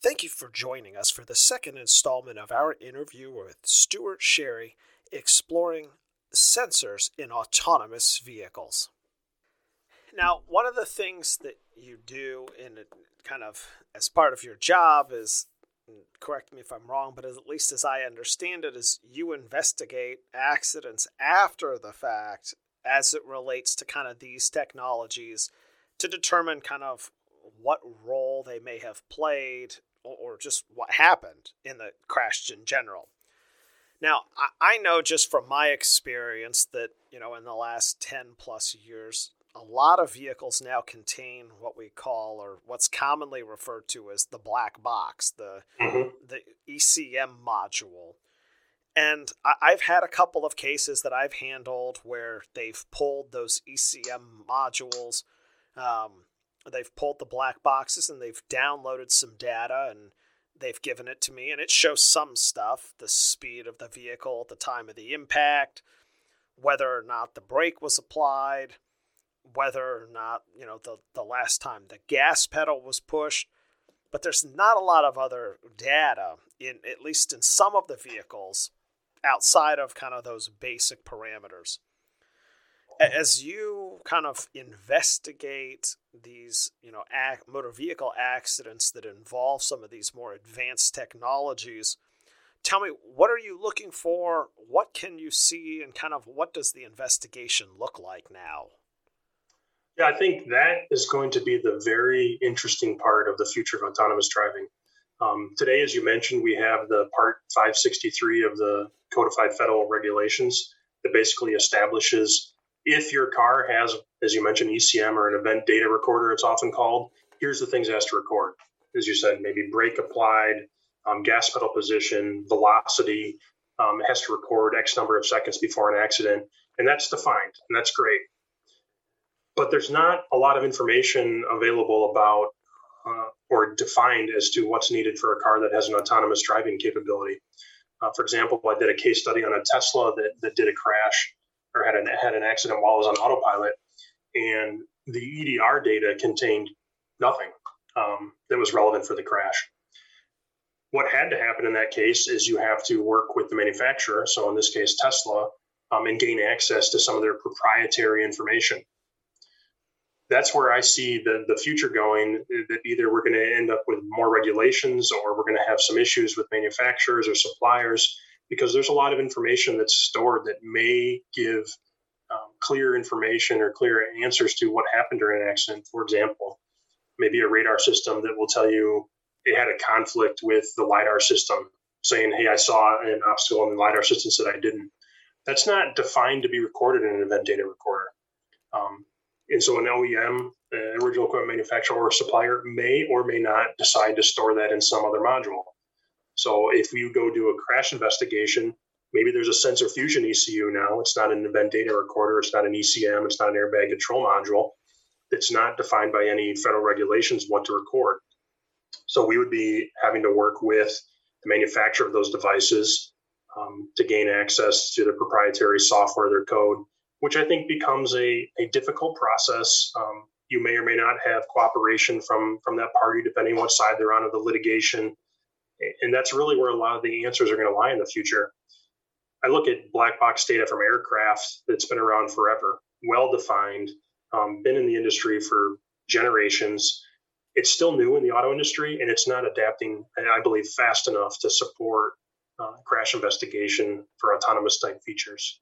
Thank you for joining us for the second installment of our interview with Stuart Sherry exploring sensors in autonomous vehicles. Now, one of the things that you do in kind of as part of your job is mm, correct me if I'm wrong, but at least as I understand it, is you investigate accidents after the fact as it relates to kind of these technologies to determine kind of what role they may have played or just what happened in the crash in general. Now, I know just from my experience that, you know, in the last 10 plus years, a lot of vehicles now contain what we call, or what's commonly referred to as the black box, the, mm-hmm. the ECM module. And I've had a couple of cases that I've handled where they've pulled those ECM modules um, they've pulled the black boxes and they've downloaded some data and they've given it to me and it shows some stuff the speed of the vehicle at the time of the impact whether or not the brake was applied whether or not you know the, the last time the gas pedal was pushed. But there's not a lot of other data in at least in some of the vehicles outside of kind of those basic parameters as you kind of investigate these, you know, ac- motor vehicle accidents that involve some of these more advanced technologies, tell me what are you looking for? What can you see, and kind of what does the investigation look like now? Yeah, I think that is going to be the very interesting part of the future of autonomous driving. Um, today, as you mentioned, we have the Part 563 of the codified federal regulations that basically establishes if your car has, as you mentioned, ECM or an event data recorder, it's often called, here's the things it has to record. As you said, maybe brake applied, um, gas pedal position, velocity. Um, it has to record X number of seconds before an accident, and that's defined, and that's great. But there's not a lot of information available about uh, or defined as to what's needed for a car that has an autonomous driving capability. Uh, for example, I did a case study on a Tesla that, that did a crash or had an had an accident while I was on autopilot, and the EDR data contained nothing um, that was relevant for the crash. What had to happen in that case is you have to work with the manufacturer, so in this case Tesla, um, and gain access to some of their proprietary information. That's where I see the, the future going. That either we're going to end up with more regulations, or we're going to have some issues with manufacturers or suppliers because there's a lot of information that's stored that may give um, clear information or clear answers to what happened during an accident. For example, maybe a radar system that will tell you it had a conflict with the LiDAR system, saying, Hey, I saw an obstacle and the LiDAR system said I didn't. That's not defined to be recorded in an event data recorder. Um, and so an OEM, an original equipment manufacturer or supplier may or may not decide to store that in some other module. So if you go do a crash investigation, maybe there's a sensor fusion ECU now. It's not an event data recorder. It's not an ECM. It's not an airbag control module. It's not defined by any federal regulations what to record. So we would be having to work with the manufacturer of those devices um, to gain access to their proprietary software, their code, which I think becomes a, a difficult process. Um, you may or may not have cooperation from from that party, depending on what side they're on of the litigation and that's really where a lot of the answers are going to lie in the future. I look at black box data from aircraft that's been around forever, well defined, um, been in the industry for generations. It's still new in the auto industry, and it's not adapting, I believe, fast enough to support uh, crash investigation for autonomous type features.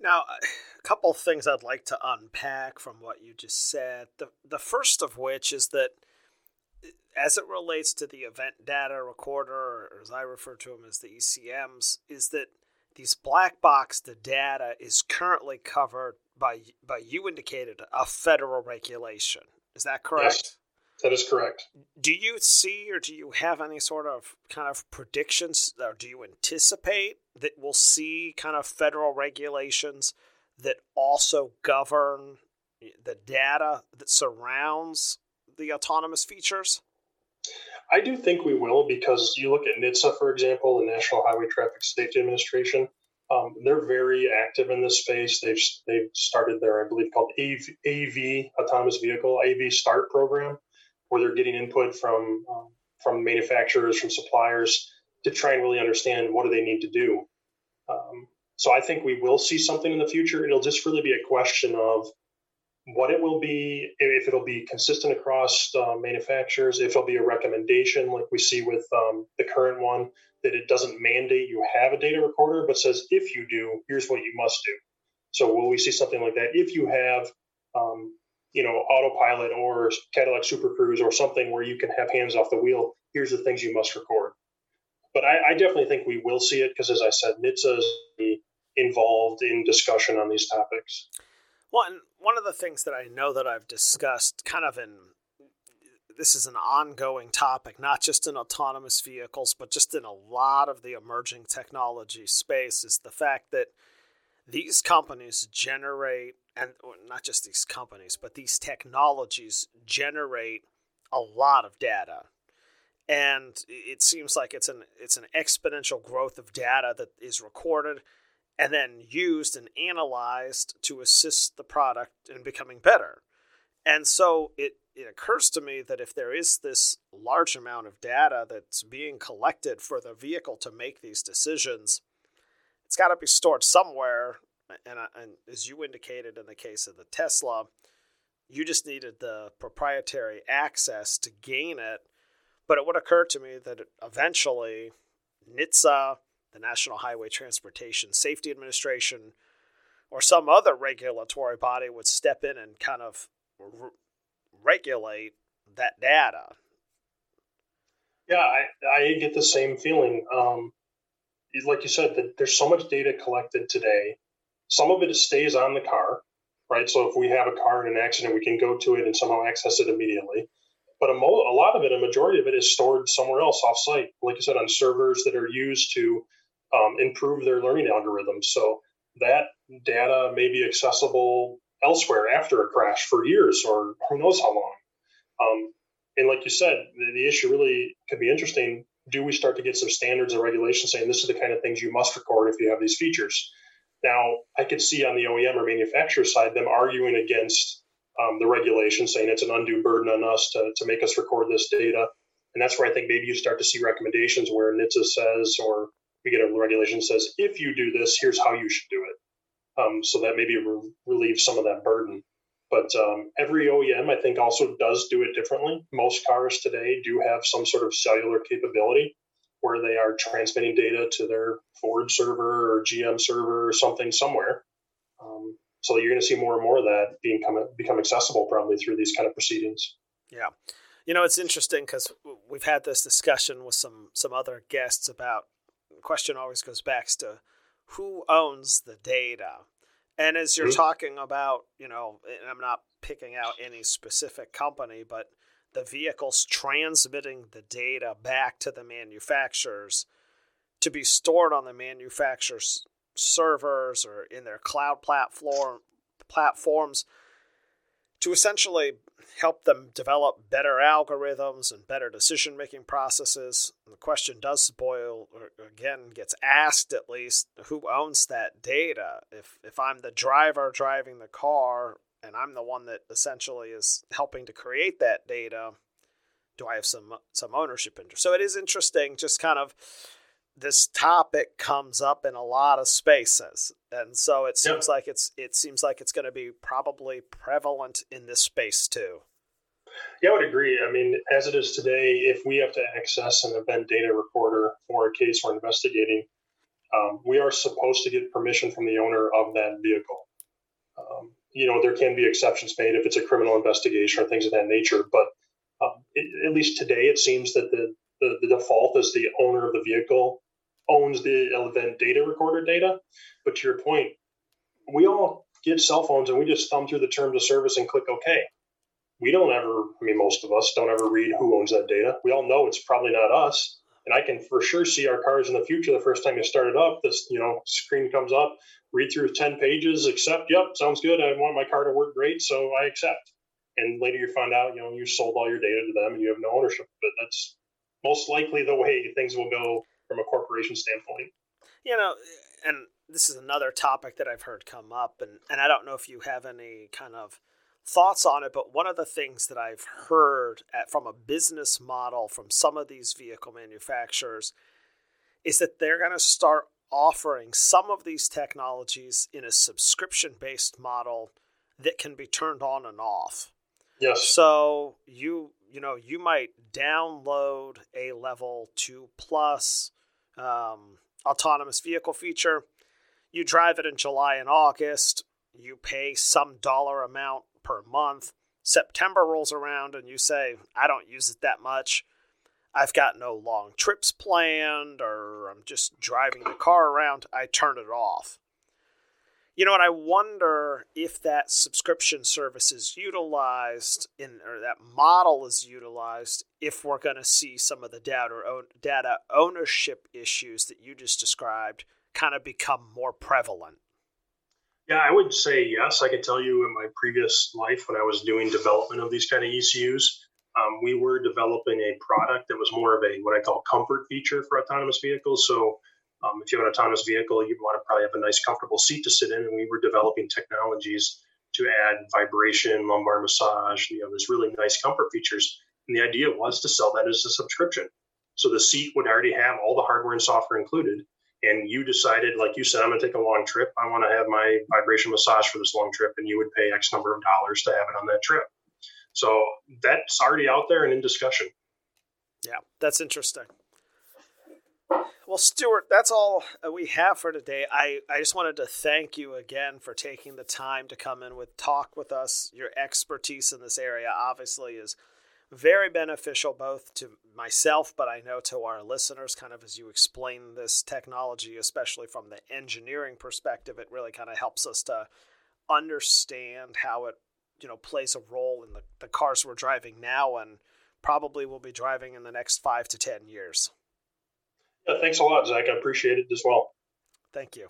Now, a couple things I'd like to unpack from what you just said. The the first of which is that as it relates to the event data recorder, or as I refer to them as the ECMs, is that these black box the data is currently covered by by you indicated a federal regulation. Is that correct? Yes, that is correct. Do you see or do you have any sort of kind of predictions or do you anticipate that we'll see kind of federal regulations that also govern the data that surrounds the autonomous features? I do think we will because you look at NHTSA, for example, the National Highway Traffic Safety Administration. Um, they're very active in this space. They've they've started their, I believe, called AV, AV Autonomous Vehicle AV Start program, where they're getting input from um, from manufacturers, from suppliers to try and really understand what do they need to do. Um, so I think we will see something in the future. It'll just really be a question of what it will be, if it'll be consistent across uh, manufacturers, if it'll be a recommendation like we see with um, the current one, that it doesn't mandate you have a data recorder, but says if you do, here's what you must do. So will we see something like that? If you have, um, you know, autopilot or Cadillac Super Cruise or something where you can have hands off the wheel, here's the things you must record. But I, I definitely think we will see it because, as I said, NHTSA is involved in discussion on these topics. One one of the things that I know that I've discussed kind of in this is an ongoing topic, not just in autonomous vehicles, but just in a lot of the emerging technology space, is the fact that these companies generate, and not just these companies, but these technologies generate a lot of data. And it seems like it's an it's an exponential growth of data that is recorded and then used and analyzed to assist the product in becoming better. And so it, it occurs to me that if there is this large amount of data that's being collected for the vehicle to make these decisions, it's got to be stored somewhere. And, uh, and as you indicated in the case of the Tesla, you just needed the proprietary access to gain it. But it would occur to me that eventually NHTSA the National Highway Transportation Safety Administration, or some other regulatory body would step in and kind of re- regulate that data. Yeah, I, I get the same feeling. Um, like you said, that there's so much data collected today. Some of it stays on the car, right? So if we have a car in an accident, we can go to it and somehow access it immediately. But a, mo- a lot of it, a majority of it, is stored somewhere else off site, like you said, on servers that are used to um, improve their learning algorithms. So that data may be accessible elsewhere after a crash for years or who knows how long. Um, and like you said, the, the, issue really could be interesting. Do we start to get some standards and regulations saying this is the kind of things you must record if you have these features? Now, I could see on the OEM or manufacturer side them arguing against um, the regulation, saying it's an undue burden on us to, to make us record this data. And that's where I think maybe you start to see recommendations where NHTSA says, or we get a regulation that says if you do this, here's how you should do it. Um, so that maybe re- relieves some of that burden. But um, every OEM, I think, also does do it differently. Most cars today do have some sort of cellular capability where they are transmitting data to their Ford server or GM server or something somewhere. Um, so you're going to see more and more of that being come, become accessible probably through these kind of proceedings. Yeah. You know, it's interesting because we've had this discussion with some some other guests about question always goes back to who owns the data. And as you're mm-hmm. talking about, you know, and I'm not picking out any specific company, but the vehicles transmitting the data back to the manufacturers to be stored on the manufacturer's servers or in their cloud platform platforms to essentially help them develop better algorithms and better decision making processes. And the question does boil, or again, gets asked at least who owns that data? If, if I'm the driver driving the car and I'm the one that essentially is helping to create that data, do I have some some ownership interest? So it is interesting, just kind of this topic comes up in a lot of spaces. And so it seems yep. like it's it seems like it's going to be probably prevalent in this space too. Yeah i would agree. I mean as it is today if we have to access an event data recorder for a case we're investigating um, we are supposed to get permission from the owner of that vehicle. Um, you know there can be exceptions made if it's a criminal investigation or things of that nature but um, it, at least today it seems that the, the, the default is the owner of the vehicle owns the event data recorder data. But to your point, we all get cell phones and we just thumb through the terms of service and click OK. We don't ever, I mean, most of us don't ever read who owns that data. We all know it's probably not us. And I can for sure see our cars in the future. The first time you start it up, this you know screen comes up, read through ten pages, accept. Yep, sounds good. I want my car to work great, so I accept. And later you find out, you know, you sold all your data to them and you have no ownership But. That's most likely the way things will go from a corporation standpoint. You know, and this is another topic that I've heard come up, and, and I don't know if you have any kind of thoughts on it, but one of the things that I've heard at, from a business model from some of these vehicle manufacturers is that they're going to start offering some of these technologies in a subscription based model that can be turned on and off. Yes. So you you know you might download a level two plus um, autonomous vehicle feature. You drive it in July and August. You pay some dollar amount per month. September rolls around and you say, I don't use it that much. I've got no long trips planned or I'm just driving the car around. I turn it off. You know, what? I wonder if that subscription service is utilized in, or that model is utilized, if we're going to see some of the data, data ownership issues that you just described kind of become more prevalent. Yeah, I would say yes. I can tell you in my previous life when I was doing development of these kind of ECUs, um, we were developing a product that was more of a what I call comfort feature for autonomous vehicles. So um, if you have an autonomous vehicle, you want to probably have a nice, comfortable seat to sit in. And we were developing technologies to add vibration, lumbar massage. You know, there's really nice comfort features. And the idea was to sell that as a subscription. So the seat would already have all the hardware and software included. And you decided, like you said, I'm going to take a long trip. I want to have my vibration massage for this long trip. And you would pay X number of dollars to have it on that trip. So that's already out there and in discussion. Yeah, that's interesting. Well, Stuart, that's all uh, we have for today. I, I just wanted to thank you again for taking the time to come in with talk with us. Your expertise in this area obviously is very beneficial both to myself, but I know to our listeners, kind of as you explain this technology, especially from the engineering perspective, it really kind of helps us to understand how it, you know, plays a role in the, the cars we're driving now and probably will be driving in the next five to ten years. Yeah, thanks a lot, Zach. I appreciate it as well. Thank you.